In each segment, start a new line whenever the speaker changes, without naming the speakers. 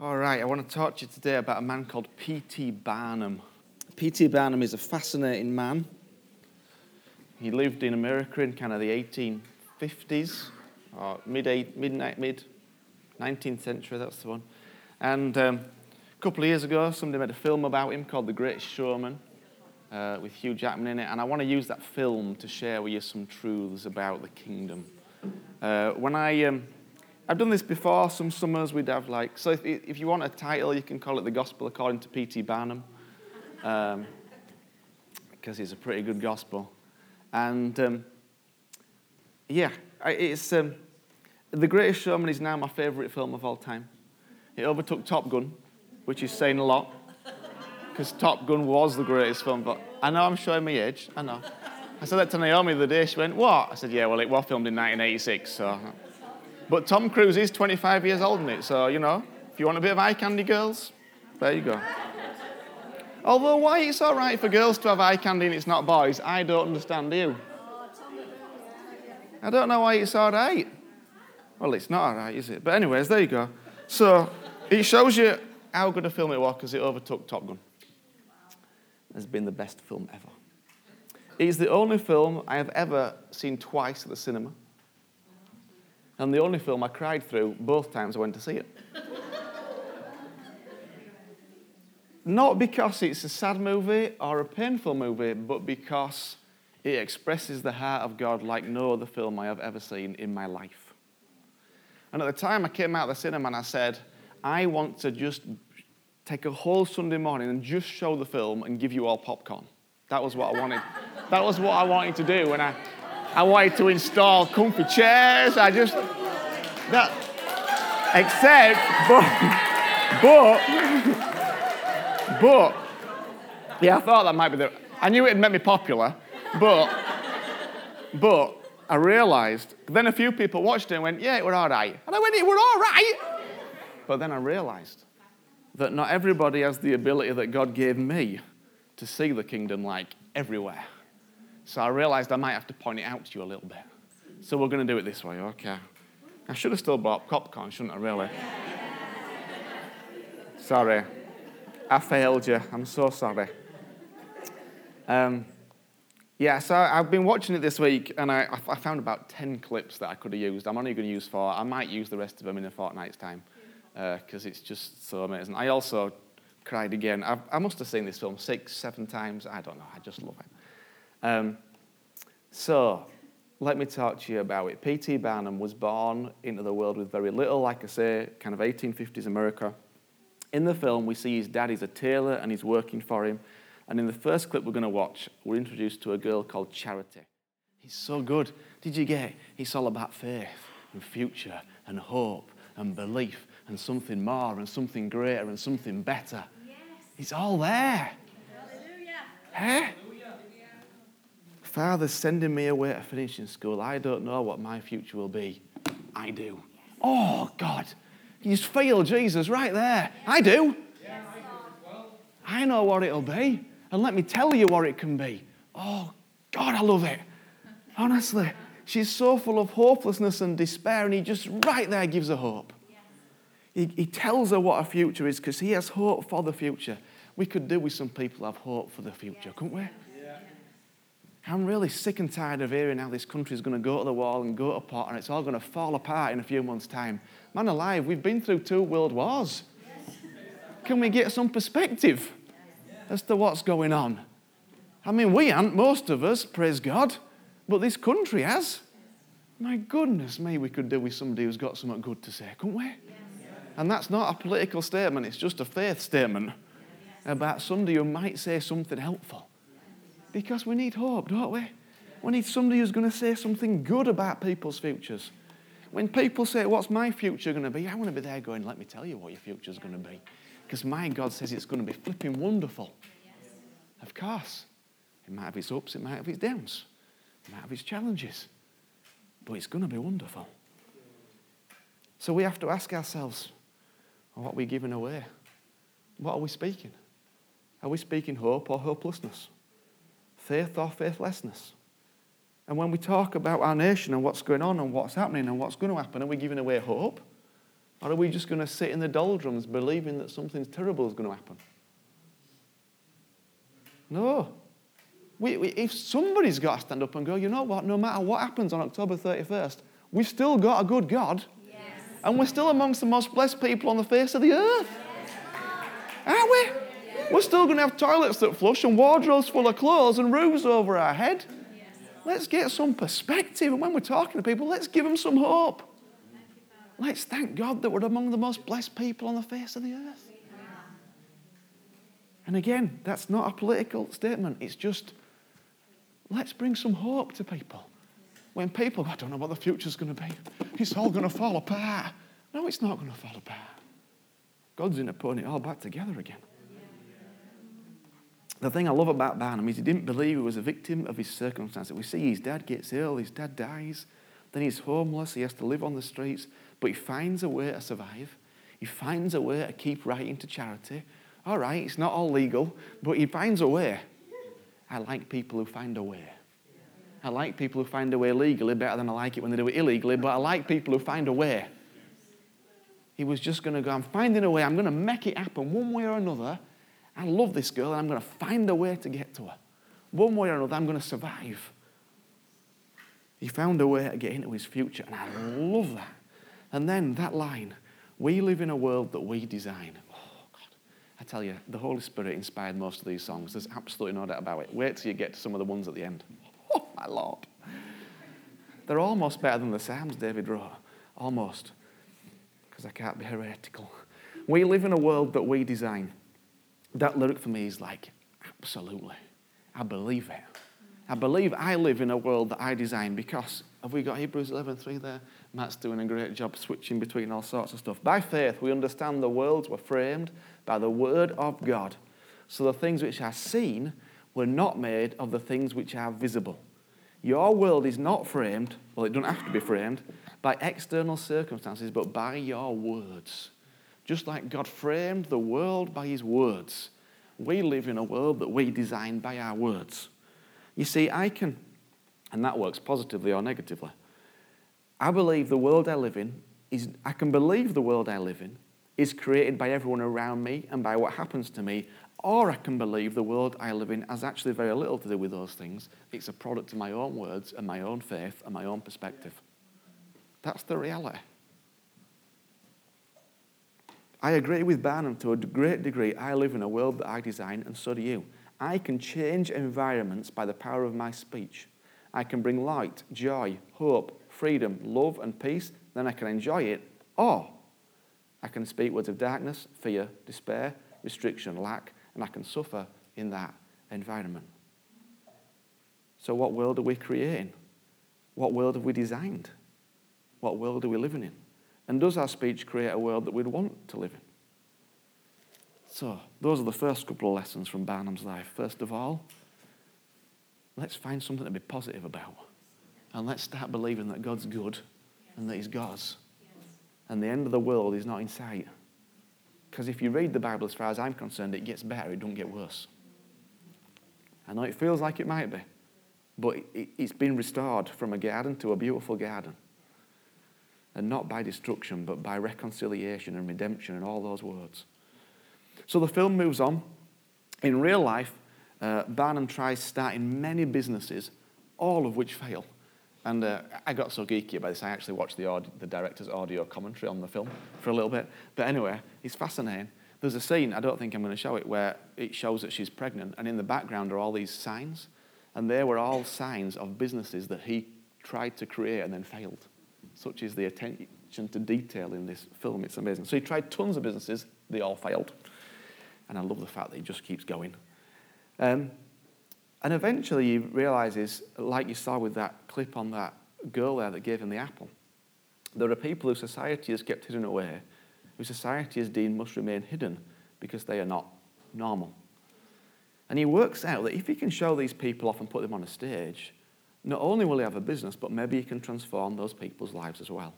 All right, I want to talk to you today about a man called P.T. Barnum. P.T. Barnum is a fascinating man. He lived in America in kind of the 1850s, or mid, mid, mid 19th century, that's the one. And um, a couple of years ago, somebody made a film about him called The Greatest Showman uh, with Hugh Jackman in it. And I want to use that film to share with you some truths about the kingdom. Uh, when I, um, I've done this before, some summers we'd have like, so if, if you want a title, you can call it The Gospel According to P.T. Barnum, um, because it's a pretty good gospel. And um, yeah, it's, um, The Greatest Showman is now my favourite film of all time. It overtook Top Gun, which is saying a lot because Top Gun was the greatest film. But I know I'm showing my age. I know. I said that to Naomi the other day. She went, "What?" I said, "Yeah, well, it was filmed in 1986." So, but Tom Cruise is 25 years old in it. So you know, if you want a bit of eye candy, girls, there you go. Although why it's all right for girls to have eye candy and it's not boys, I don't understand you. I don't know why it's all right. Well, it's not all right, is it? But anyways, there you go. So it shows you how good a film it was because it overtook Top Gun It's been the best film ever. It is the only film I have ever seen twice at the cinema, and the only film I cried through both times I went to see it. Not because it's a sad movie or a painful movie, but because it expresses the heart of God like no other film I have ever seen in my life. And at the time I came out of the cinema and I said, I want to just take a whole Sunday morning and just show the film and give you all popcorn. That was what I wanted. that was what I wanted to do. And I, I wanted to install comfy chairs. I just, that, except, but, but, but, yeah, I thought that might be the, I knew it'd make me popular, but, but, I realised, then a few people watched it and went, yeah, it were all right. And I went, it were all right. But then I realised that not everybody has the ability that God gave me to see the kingdom like everywhere. So I realized I might have to point it out to you a little bit. So we're going to do it this way, okay? I should have still bought popcorn, shouldn't I, really? sorry. I failed you. I'm so sorry. Um, yeah, so I've been watching it this week and I, I found about 10 clips that I could have used. I'm only going to use four. I might use the rest of them in a fortnight's time because uh, it's just so amazing. I also cried again. I, I, must have seen this film six, seven times. I don't know. I just love it. Um, so, let me talk to you about it. P.T. Barnum was born into the world with very little, like I say, kind of 1850s America. In the film, we see his dad is a tailor and he's working for him. And in the first clip we're going to watch, we're introduced to a girl called Charity. He's so good. Did you get it? It's all about faith and future and hope and belief and something more and something greater and something better. Yes. It's all there. Hallelujah. Eh? Father's sending me away to finishing school. I don't know what my future will be. I do. Oh, God. You just feel Jesus right there. I do. I know what it'll be. And let me tell you what it can be. Oh, God, I love it. Honestly. She's so full of hopelessness and despair, and he just right there gives her hope. He, he tells her what her future is because he has hope for the future. We could do with some people have hope for the future, couldn't we? I'm really sick and tired of hearing how this country is going to go to the wall and go to pot and it's all going to fall apart in a few months' time. Man alive, we've been through two world wars. Can we get some perspective as to what's going on? I mean, we aren't, most of us, praise God, but this country has. My goodness me, we could do with somebody who's got something good to say, couldn't we? And that's not a political statement, it's just a faith statement about somebody who might say something helpful. Because we need hope, don't we? We need somebody who's going to say something good about people's futures. When people say, What's my future going to be? I want to be there going, Let me tell you what your future's going to be. Because my God says it's going to be flipping wonderful. Of course. It might have its ups, it might have its downs, it might have its challenges. But it's going to be wonderful. So we have to ask ourselves what are we giving away? What are we speaking? Are we speaking hope or hopelessness? Faith or faithlessness? And when we talk about our nation and what's going on and what's happening and what's going to happen, are we giving away hope Or are we just going to sit in the doldrums believing that something terrible is going to happen? No. We, we, if somebody's got to stand up and go, you know what, no matter what happens on October 31st, we've still got a good God. Yes. And we're still amongst the most blessed people on the face of the earth. Yes. Aren't we? We're still going to have toilets that flush and wardrobes full of clothes and roofs over our head. Let's get some perspective. And when we're talking to people, let's give them some hope. Let's thank God that we're among the most blessed people on the face of the earth. And again, that's not a political statement. It's just let's bring some hope to people. When people, I don't know what the future's going to be, it's all going to fall apart. No, it's not going to fall apart. God's in to putting it all back together again. The thing I love about Barnum is he didn't believe he was a victim of his circumstances. We see his dad gets ill, his dad dies, then he's homeless, he has to live on the streets, but he finds a way to survive. He finds a way to keep writing to charity. All right, it's not all legal, but he finds a way. I like people who find a way. I like people who find a way legally better than I like it when they do it illegally, but I like people who find a way. He was just going to go, I'm finding a way, I'm going to make it happen one way or another. I love this girl and I'm going to find a way to get to her. One way or another, I'm going to survive. He found a way to get into his future, and I love that. And then that line, we live in a world that we design. Oh, God. I tell you, the Holy Spirit inspired most of these songs. There's absolutely no doubt about it. Wait till you get to some of the ones at the end. Oh, my Lord. They're almost better than the Psalms David wrote. Almost. Because I can't be heretical. We live in a world that we design. That lyric for me is like, absolutely. I believe it. I believe I live in a world that I design because have we got Hebrews 11:3 there? Matt's doing a great job switching between all sorts of stuff. By faith, we understand the worlds were framed by the word of God. So the things which are seen were not made of the things which are visible. Your world is not framed, well, it doesn't have to be framed, by external circumstances, but by your words. Just like God framed the world by his words, we live in a world that we design by our words. You see, I can, and that works positively or negatively. I believe the world I live in is, I can believe the world I live in is created by everyone around me and by what happens to me, or I can believe the world I live in has actually very little to do with those things. It's a product of my own words and my own faith and my own perspective. That's the reality. I agree with Barnum to a great degree. I live in a world that I design, and so do you. I can change environments by the power of my speech. I can bring light, joy, hope, freedom, love, and peace. Then I can enjoy it. Or I can speak words of darkness, fear, despair, restriction, lack, and I can suffer in that environment. So, what world are we creating? What world have we designed? What world are we living in? And does our speech create a world that we'd want to live in? So, those are the first couple of lessons from Barnum's life. First of all, let's find something to be positive about. And let's start believing that God's good and that He's God's. And the end of the world is not in sight. Because if you read the Bible, as far as I'm concerned, it gets better, it don't get worse. I know it feels like it might be, but it's been restored from a garden to a beautiful garden. And not by destruction, but by reconciliation and redemption and all those words. So the film moves on. In real life, uh, Barnum tries starting many businesses, all of which fail. And uh, I got so geeky about this, I actually watched the, the director's audio commentary on the film for a little bit. But anyway, it's fascinating. There's a scene, I don't think I'm going to show it, where it shows that she's pregnant, and in the background are all these signs. And they were all signs of businesses that he tried to create and then failed. Such is the attention to detail in this film. It's amazing. So he tried tons of businesses, they all failed. And I love the fact that he just keeps going. Um, and eventually he realizes, like you saw with that clip on that girl there that gave him the apple, there are people who society has kept hidden away, who society has deemed must remain hidden because they are not normal. And he works out that if he can show these people off and put them on a stage, not only will he have a business, but maybe he can transform those people's lives as well.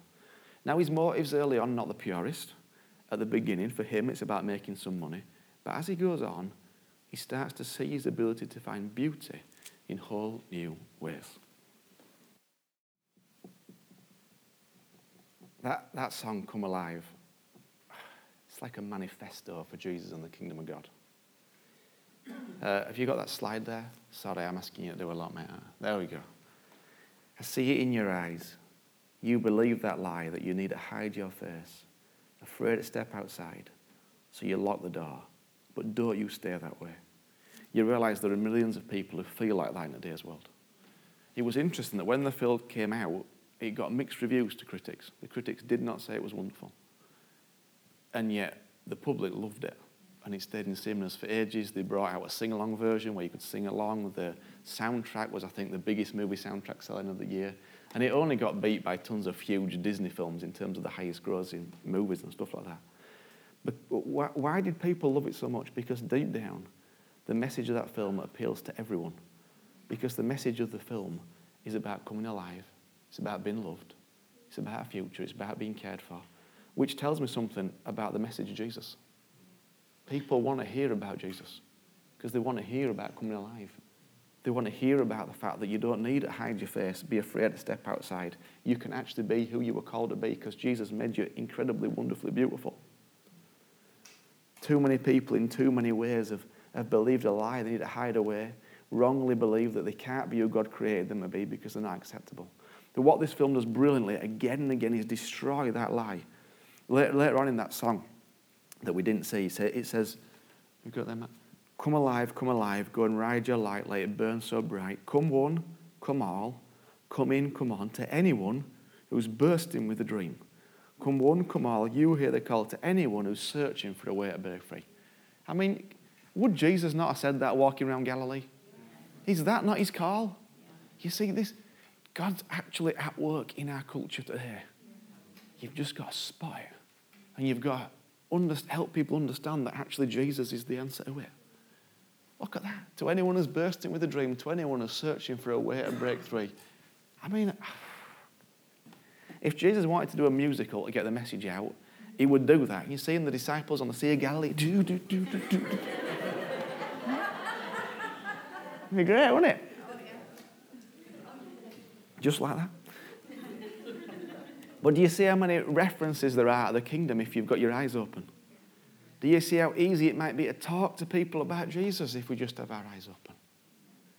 Now, his motives early on, not the purest. At the beginning, for him, it's about making some money. But as he goes on, he starts to see his ability to find beauty in whole new ways. That, that song, Come Alive, It's like a manifesto for Jesus and the kingdom of God. Uh, have you got that slide there? Sorry, I'm asking you to do a lot, mate. There we go. I see it in your eyes. You believe that lie that you need to hide your face, afraid to step outside, so you lock the door. But don't you stay that way. You realize there are millions of people who feel like that in today's world. It was interesting that when the film came out, it got mixed reviews to critics. The critics did not say it was wonderful. And yet, the public loved it. And it stayed in cinemas for ages. They brought out a sing along version where you could sing along. The soundtrack was, I think, the biggest movie soundtrack selling of the year. And it only got beat by tons of huge Disney films in terms of the highest grossing movies and stuff like that. But why, why did people love it so much? Because deep down, the message of that film appeals to everyone. Because the message of the film is about coming alive, it's about being loved, it's about a future, it's about being cared for, which tells me something about the message of Jesus. People want to hear about Jesus because they want to hear about coming alive. They want to hear about the fact that you don't need to hide your face, be afraid to step outside. You can actually be who you were called to be because Jesus made you incredibly, wonderfully beautiful. Too many people, in too many ways, have, have believed a lie. They need to hide away, wrongly believe that they can't be who God created them to be because they're not acceptable. But what this film does brilliantly, again and again, is destroy that lie. Later, later on in that song that we didn't see, it says, you got them, Come alive, come alive, go and ride your light, let it burn so bright. Come one, come all, come in, come on, to anyone who's bursting with a dream. Come one, come all, you hear the call to anyone who's searching for a way to be free. I mean, would Jesus not have said that walking around Galilee? Is that not his call? You see, this God's actually at work in our culture today. You've just got to spot it. And you've got to help people understand that actually Jesus is the answer to it. Look at that. To anyone who's bursting with a dream, to anyone who's searching for a way to break free. I mean, if Jesus wanted to do a musical to get the message out, he would do that. You see in the disciples on the Sea of Galilee, do, do, do, do, do. It'd be great, wouldn't it? Just like that. But do you see how many references there are to the kingdom if you've got your eyes open? Do you see how easy it might be to talk to people about Jesus if we just have our eyes open?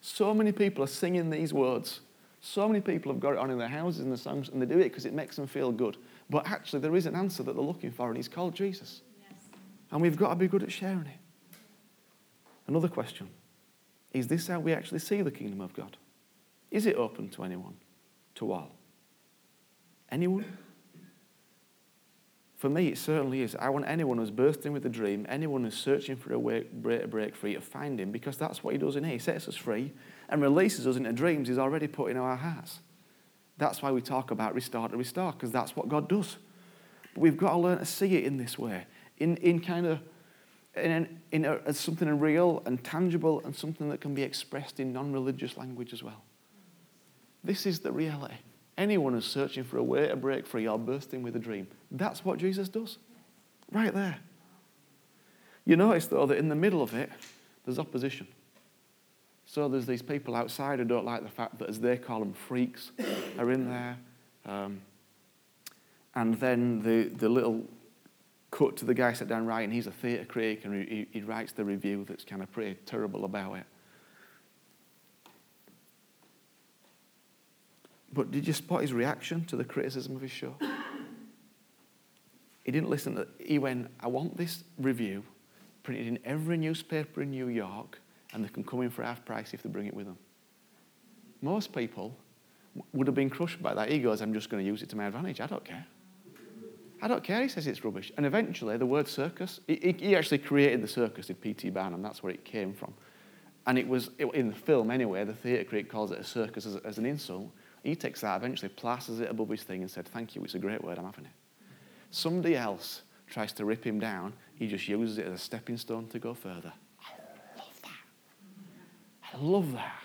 So many people are singing these words. So many people have got it on in their houses and the songs, and they do it because it makes them feel good. But actually, there is an answer that they're looking for, and he's called Jesus. Yes. And we've got to be good at sharing it. Another question Is this how we actually see the kingdom of God? Is it open to anyone? To all? Anyone? For me, it certainly is. I want anyone who's bursting with a dream, anyone who's searching for a way to break free, to find him, because that's what he does in here. He sets us free and releases us into dreams he's already put in our hearts. That's why we talk about restore to restore, because that's what God does. But we've got to learn to see it in this way, in, in kind of in, in a, as something real and tangible and something that can be expressed in non religious language as well. This is the reality. Anyone who's searching for a way to break free or bursting with a dream, that's what Jesus does. Right there. You notice, though, that in the middle of it, there's opposition. So there's these people outside who don't like the fact that, as they call them, freaks are in there. Um, and then the, the little cut to the guy sat down writing, he's a theatre critic, and he, he writes the review that's kind of pretty terrible about it. But did you spot his reaction to the criticism of his show? He didn't listen. To, he went, I want this review printed in every newspaper in New York, and they can come in for half price if they bring it with them. Most people would have been crushed by that. He goes, I'm just going to use it to my advantage. I don't care. I don't care. He says it's rubbish. And eventually, the word circus, he, he actually created the circus, did P.T. Barnum. That's where it came from. And it was, in the film anyway, the theatre critic calls it a circus as, as an insult. He takes that, eventually plasters it above his thing and said, Thank you, it's a great word, I'm having it. Somebody else tries to rip him down, he just uses it as a stepping stone to go further. I love that. I love that.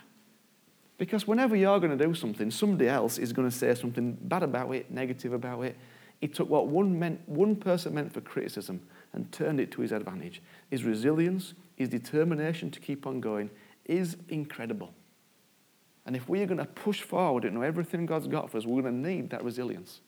Because whenever you're going to do something, somebody else is going to say something bad about it, negative about it. He took what one, meant, one person meant for criticism and turned it to his advantage. His resilience, his determination to keep on going is incredible. And if we are going to push forward and know everything God's got for us, we're going to need that resilience.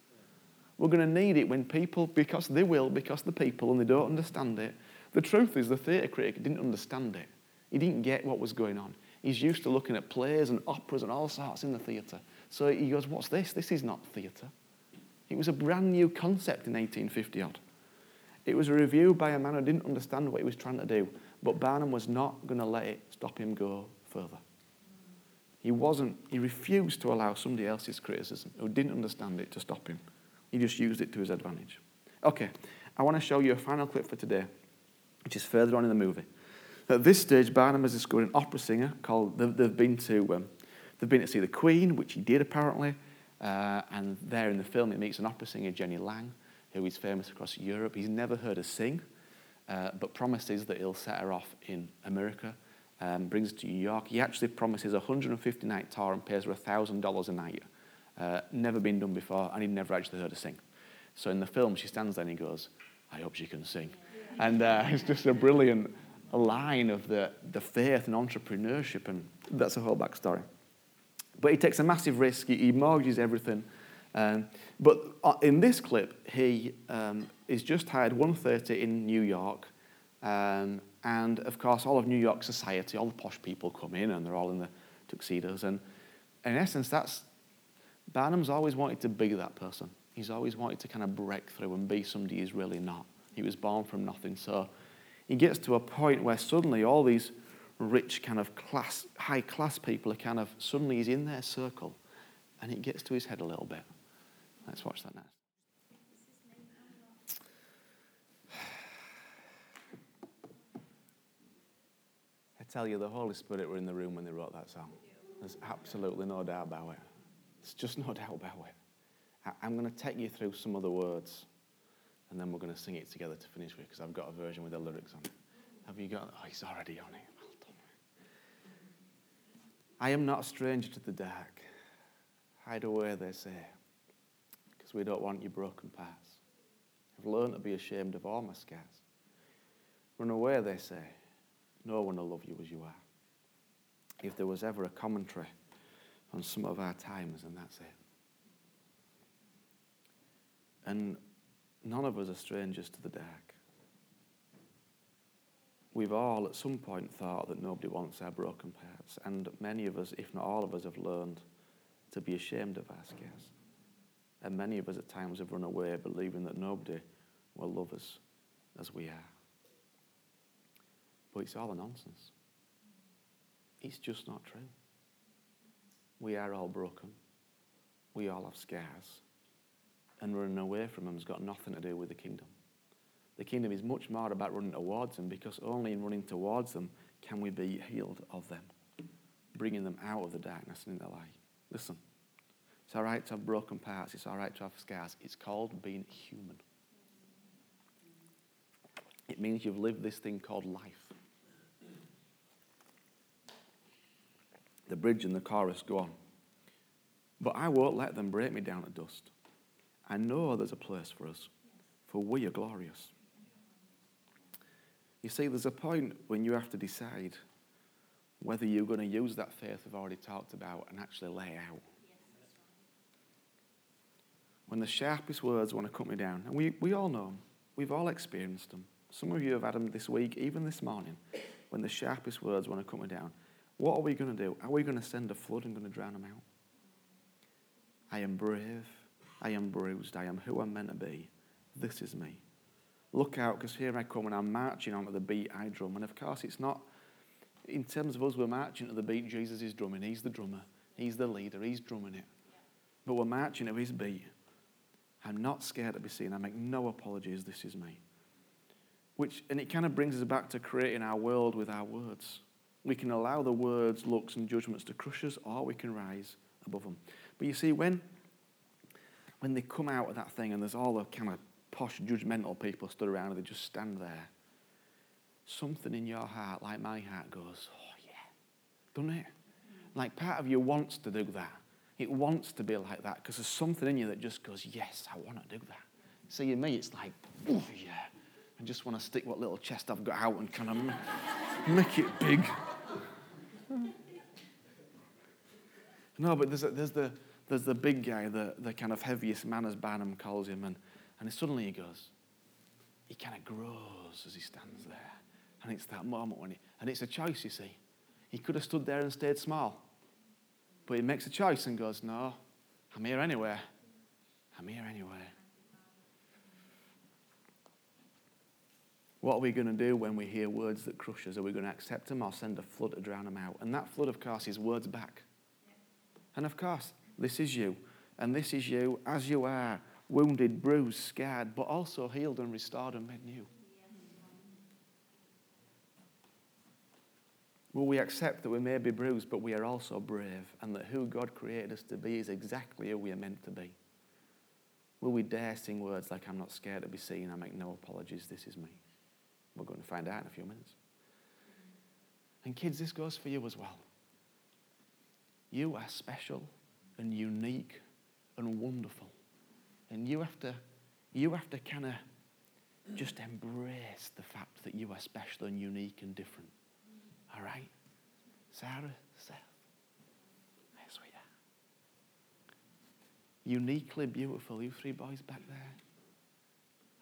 We're going to need it when people, because they will, because the people, and they don't understand it. The truth is, the theatre critic didn't understand it. He didn't get what was going on. He's used to looking at plays and operas and all sorts in the theatre. So he goes, What's this? This is not theatre. It was a brand new concept in 1850 odd. It was a review by a man who didn't understand what he was trying to do, but Barnum was not going to let it stop him go further. He wasn't, he refused to allow somebody else's criticism who didn't understand it to stop him. He just used it to his advantage. Okay, I want to show you a final clip for today, which is further on in the movie. At this stage, Barnum has discovered an opera singer called, they've, been to, um, they've been to see the Queen, which he did apparently, uh, and there in the film, he meets an opera singer, Jenny Lind, who is famous across Europe. He's never heard her sing, uh, but promises that he'll set her off in America, um, brings her to New York. He actually promises a 150 night tour and pays her $1,000 a night. Uh, never been done before, and he'd never actually heard her sing. So in the film, she stands there and he goes, I hope she can sing. And uh, it's just a brilliant line of the, the faith and entrepreneurship, and that's a whole backstory. But he takes a massive risk, he, he mortgages everything. Um, but uh, in this clip, he um, is just hired 130 in New York. Um, and of course, all of New York society, all the posh people come in and they're all in the tuxedos. And in essence, that's Barnum's always wanted to be that person. He's always wanted to kind of break through and be somebody he's really not. He was born from nothing. So he gets to a point where suddenly all these rich kind of class, high class people are kind of, suddenly he's in their circle and it gets to his head a little bit. Let's watch that next. I tell you, the Holy Spirit were in the room when they wrote that song. There's absolutely no doubt about it. There's just no doubt about it. I'm going to take you through some of the words and then we're going to sing it together to finish with because I've got a version with the lyrics on it. Have you got? Oh, he's already on it. Well done. I am not a stranger to the dark. Hide away, they say, because we don't want your broken past. I've learned to be ashamed of all my scars. Run away, they say. No one will love you as you are. If there was ever a commentary on some of our times, and that's it. And None of us are strangers to the dark. We've all, at some point, thought that nobody wants our broken parts, and many of us, if not all of us, have learned to be ashamed of our scars. And many of us, at times, have run away believing that nobody will love us as we are. It's all a nonsense. It's just not true. We are all broken. We all have scars and running away from them has got nothing to do with the kingdom. The kingdom is much more about running towards them because only in running towards them can we be healed of them, bringing them out of the darkness and into the light. Listen, it's all right to have broken parts, it's all right to have scars. It's called being human. It means you've lived this thing called life. The bridge and the chorus go on. But I won't let them break me down to dust. I know there's a place for us, for we are glorious. You see, there's a point when you have to decide whether you're going to use that faith we've already talked about and actually lay out. When the sharpest words want to cut me down, and we, we all know them, we've all experienced them. Some of you have had them this week, even this morning, when the sharpest words want to cut me down. What are we going to do? Are we going to send a flood and going to drown them out? I am brave. I am bruised. I am who I'm meant to be. This is me. Look out, because here I come and I'm marching onto the beat I drum. And of course, it's not, in terms of us, we're marching to the beat Jesus is drumming. He's the drummer, He's the leader, He's drumming it. But we're marching to His beat. I'm not scared to be seen. I make no apologies. This is me. Which, and it kind of brings us back to creating our world with our words. We can allow the words, looks, and judgments to crush us, or we can rise above them. But you see, when when they come out of that thing and there's all the kind of posh, judgmental people stood around and they just stand there, something in your heart, like my heart, goes, oh yeah, doesn't it? Like part of you wants to do that. It wants to be like that because there's something in you that just goes, yes, I want to do that. See, in me, it's like, oh yeah. I just want to stick what little chest I've got out and kind of make it big. No, but there's, a, there's the, there's the big guy, the, the kind of heaviest man, as Barnum calls him, and, and suddenly he goes, he kind of grows as he stands there. And it's that moment when he, and it's a choice, you see. He could have stood there and stayed small, but he makes a choice and goes, No, I'm here anyway. I'm here anyway. What are we going to do when we hear words that crush us? Are we going to accept them or send a flood to drown them out? And that flood, of course, is words back. And of course, this is you. And this is you as you are wounded, bruised, scarred, but also healed and restored and made new. Will we accept that we may be bruised, but we are also brave, and that who God created us to be is exactly who we are meant to be? Will we dare sing words like, I'm not scared to be seen, I make no apologies, this is me? We're going to find out in a few minutes. And kids, this goes for you as well. You are special and unique and wonderful. And you have to, you have to kind of just embrace the fact that you are special and unique and different. All right? Sarah, Seth. Yes, we are. Uniquely beautiful. You three boys back there.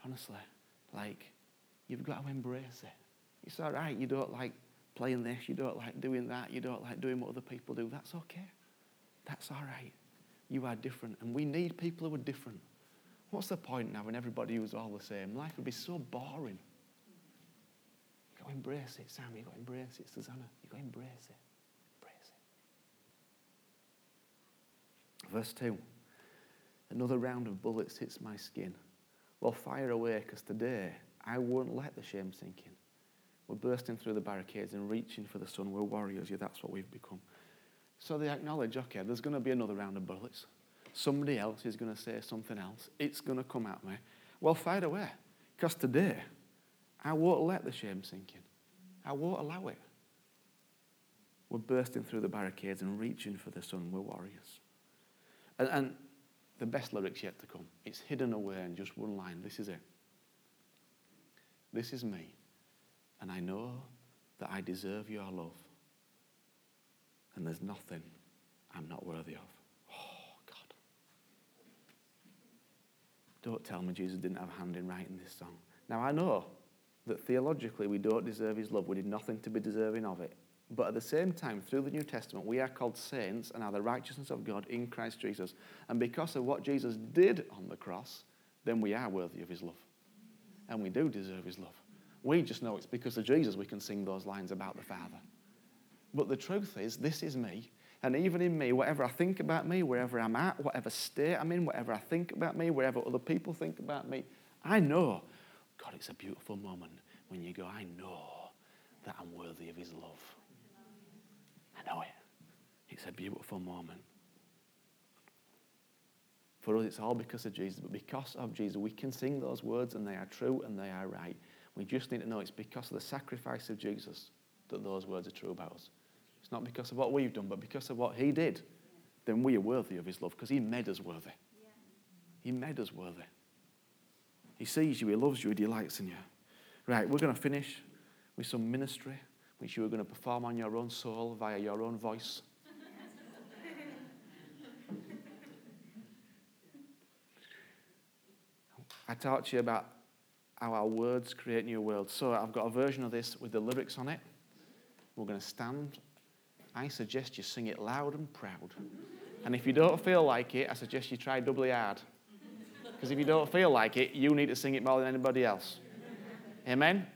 Honestly, like, you've got to embrace it. It's all right. You don't like playing this. You don't like doing that. You don't like doing what other people do. That's okay. That's all right. You are different. And we need people who are different. What's the point now when everybody was all the same? Life would be so boring. You've got to embrace it, Sam. You've got to embrace it, Susanna. You've got to embrace it. Embrace it. Verse 2 Another round of bullets hits my skin. Well, fire away, because today I won't let the shame sink in. We're bursting through the barricades and reaching for the sun. We're warriors. Yeah, that's what we've become. So they acknowledge, okay, there's going to be another round of bullets. Somebody else is going to say something else. It's going to come at me. Well, fight away. Because today, I won't let the shame sink in. I won't allow it. We're bursting through the barricades and reaching for the sun. We're warriors. And, and the best lyrics yet to come. It's hidden away in just one line. This is it. This is me, and I know that I deserve your love and there's nothing I'm not worthy of. Oh, God. Don't tell me Jesus didn't have a hand in writing this song. Now, I know that theologically we don't deserve his love. We did nothing to be deserving of it. But at the same time, through the New Testament, we are called saints and are the righteousness of God in Christ Jesus. And because of what Jesus did on the cross, then we are worthy of his love. And we do deserve his love. We just know it's because of Jesus we can sing those lines about the Father. But the truth is, this is me. And even in me, whatever I think about me, wherever I'm at, whatever state I'm in, whatever I think about me, wherever other people think about me, I know, God, it's a beautiful moment when you go, I know that I'm worthy of His love. I know it. It's a beautiful moment. For us, it's all because of Jesus. But because of Jesus, we can sing those words and they are true and they are right. We just need to know it's because of the sacrifice of Jesus that those words are true about us. It's not because of what we've done, but because of what He did. Then we are worthy of His love because He made us worthy. He made us worthy. He sees you, He loves you, He delights in you. Right, we're going to finish with some ministry which you are going to perform on your own soul via your own voice. I talked to you about how our words create new worlds. So I've got a version of this with the lyrics on it. We're going to stand I suggest you sing it loud and proud. And if you don't feel like it, I suggest you try doubly hard. Because if you don't feel like it, you need to sing it more than anybody else. Amen?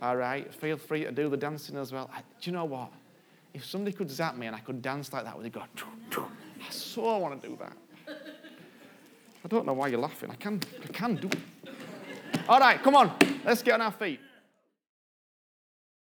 All right, feel free to do the dancing as well. I, do you know what? If somebody could zap me and I could dance like that, would they go, I so want to do that. I don't know why you're laughing. I can, I can do it. All right, come on, let's get on our feet.